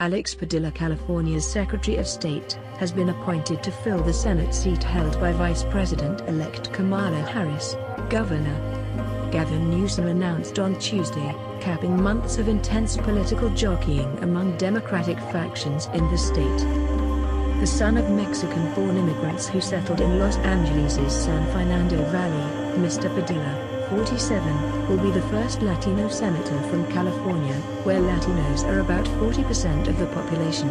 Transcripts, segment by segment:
Alex Padilla, California's Secretary of State, has been appointed to fill the Senate seat held by Vice President-elect Kamala Harris. Governor Gavin Newsom announced on Tuesday, capping months of intense political jockeying among Democratic factions in the state. The son of Mexican-born immigrants who settled in Los Angeles' San Fernando Valley, Mr. Padilla, 47, will be the first Latino senator from California, where Latinos are about 40% of the population.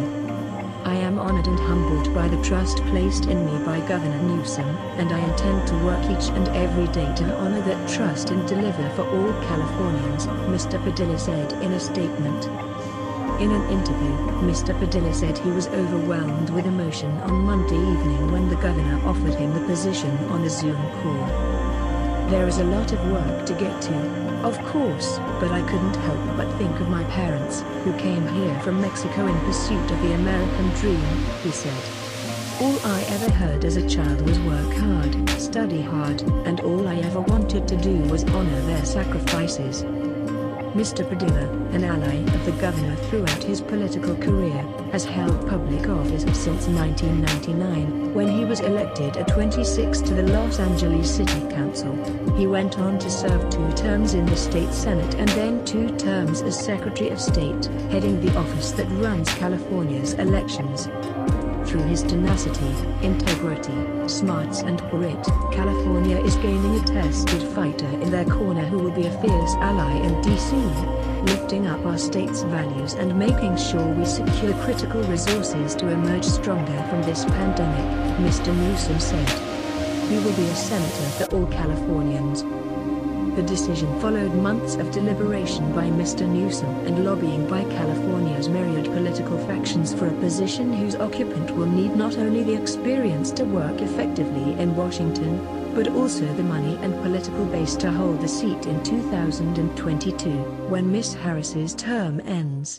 I am honored and humbled by the trust placed in me by Governor Newsom, and I intend to work each and every day to honor that trust and deliver for all Californians, Mr. Padilla said in a statement. In an interview, Mr. Padilla said he was overwhelmed with emotion on Monday evening when the governor offered him the position on a Zoom call. There is a lot of work to get to, of course, but I couldn't help but think of my parents, who came here from Mexico in pursuit of the American dream, he said. All I ever heard as a child was work hard, study hard, and all I ever wanted to do was honor their sacrifices. Mr. Padilla, an ally of the governor throughout his political career, has held public office since 1999, when he was elected at 26 to the Los Angeles City Council. He went on to serve two terms in the state senate and then two terms as Secretary of State, heading the office that runs California's elections. Through his tenacity, integrity, smarts and grit, California is gaining a tested fighter in their corner who will be a fierce ally in D.C., lifting up our state's values and making sure we secure critical resources to emerge stronger from this pandemic, Mr. Newsom said. He will be a senator for all Californians, the decision followed months of deliberation by Mr. Newsom and lobbying by California's myriad political factions for a position whose occupant will need not only the experience to work effectively in Washington, but also the money and political base to hold the seat in 2022, when Miss Harris's term ends.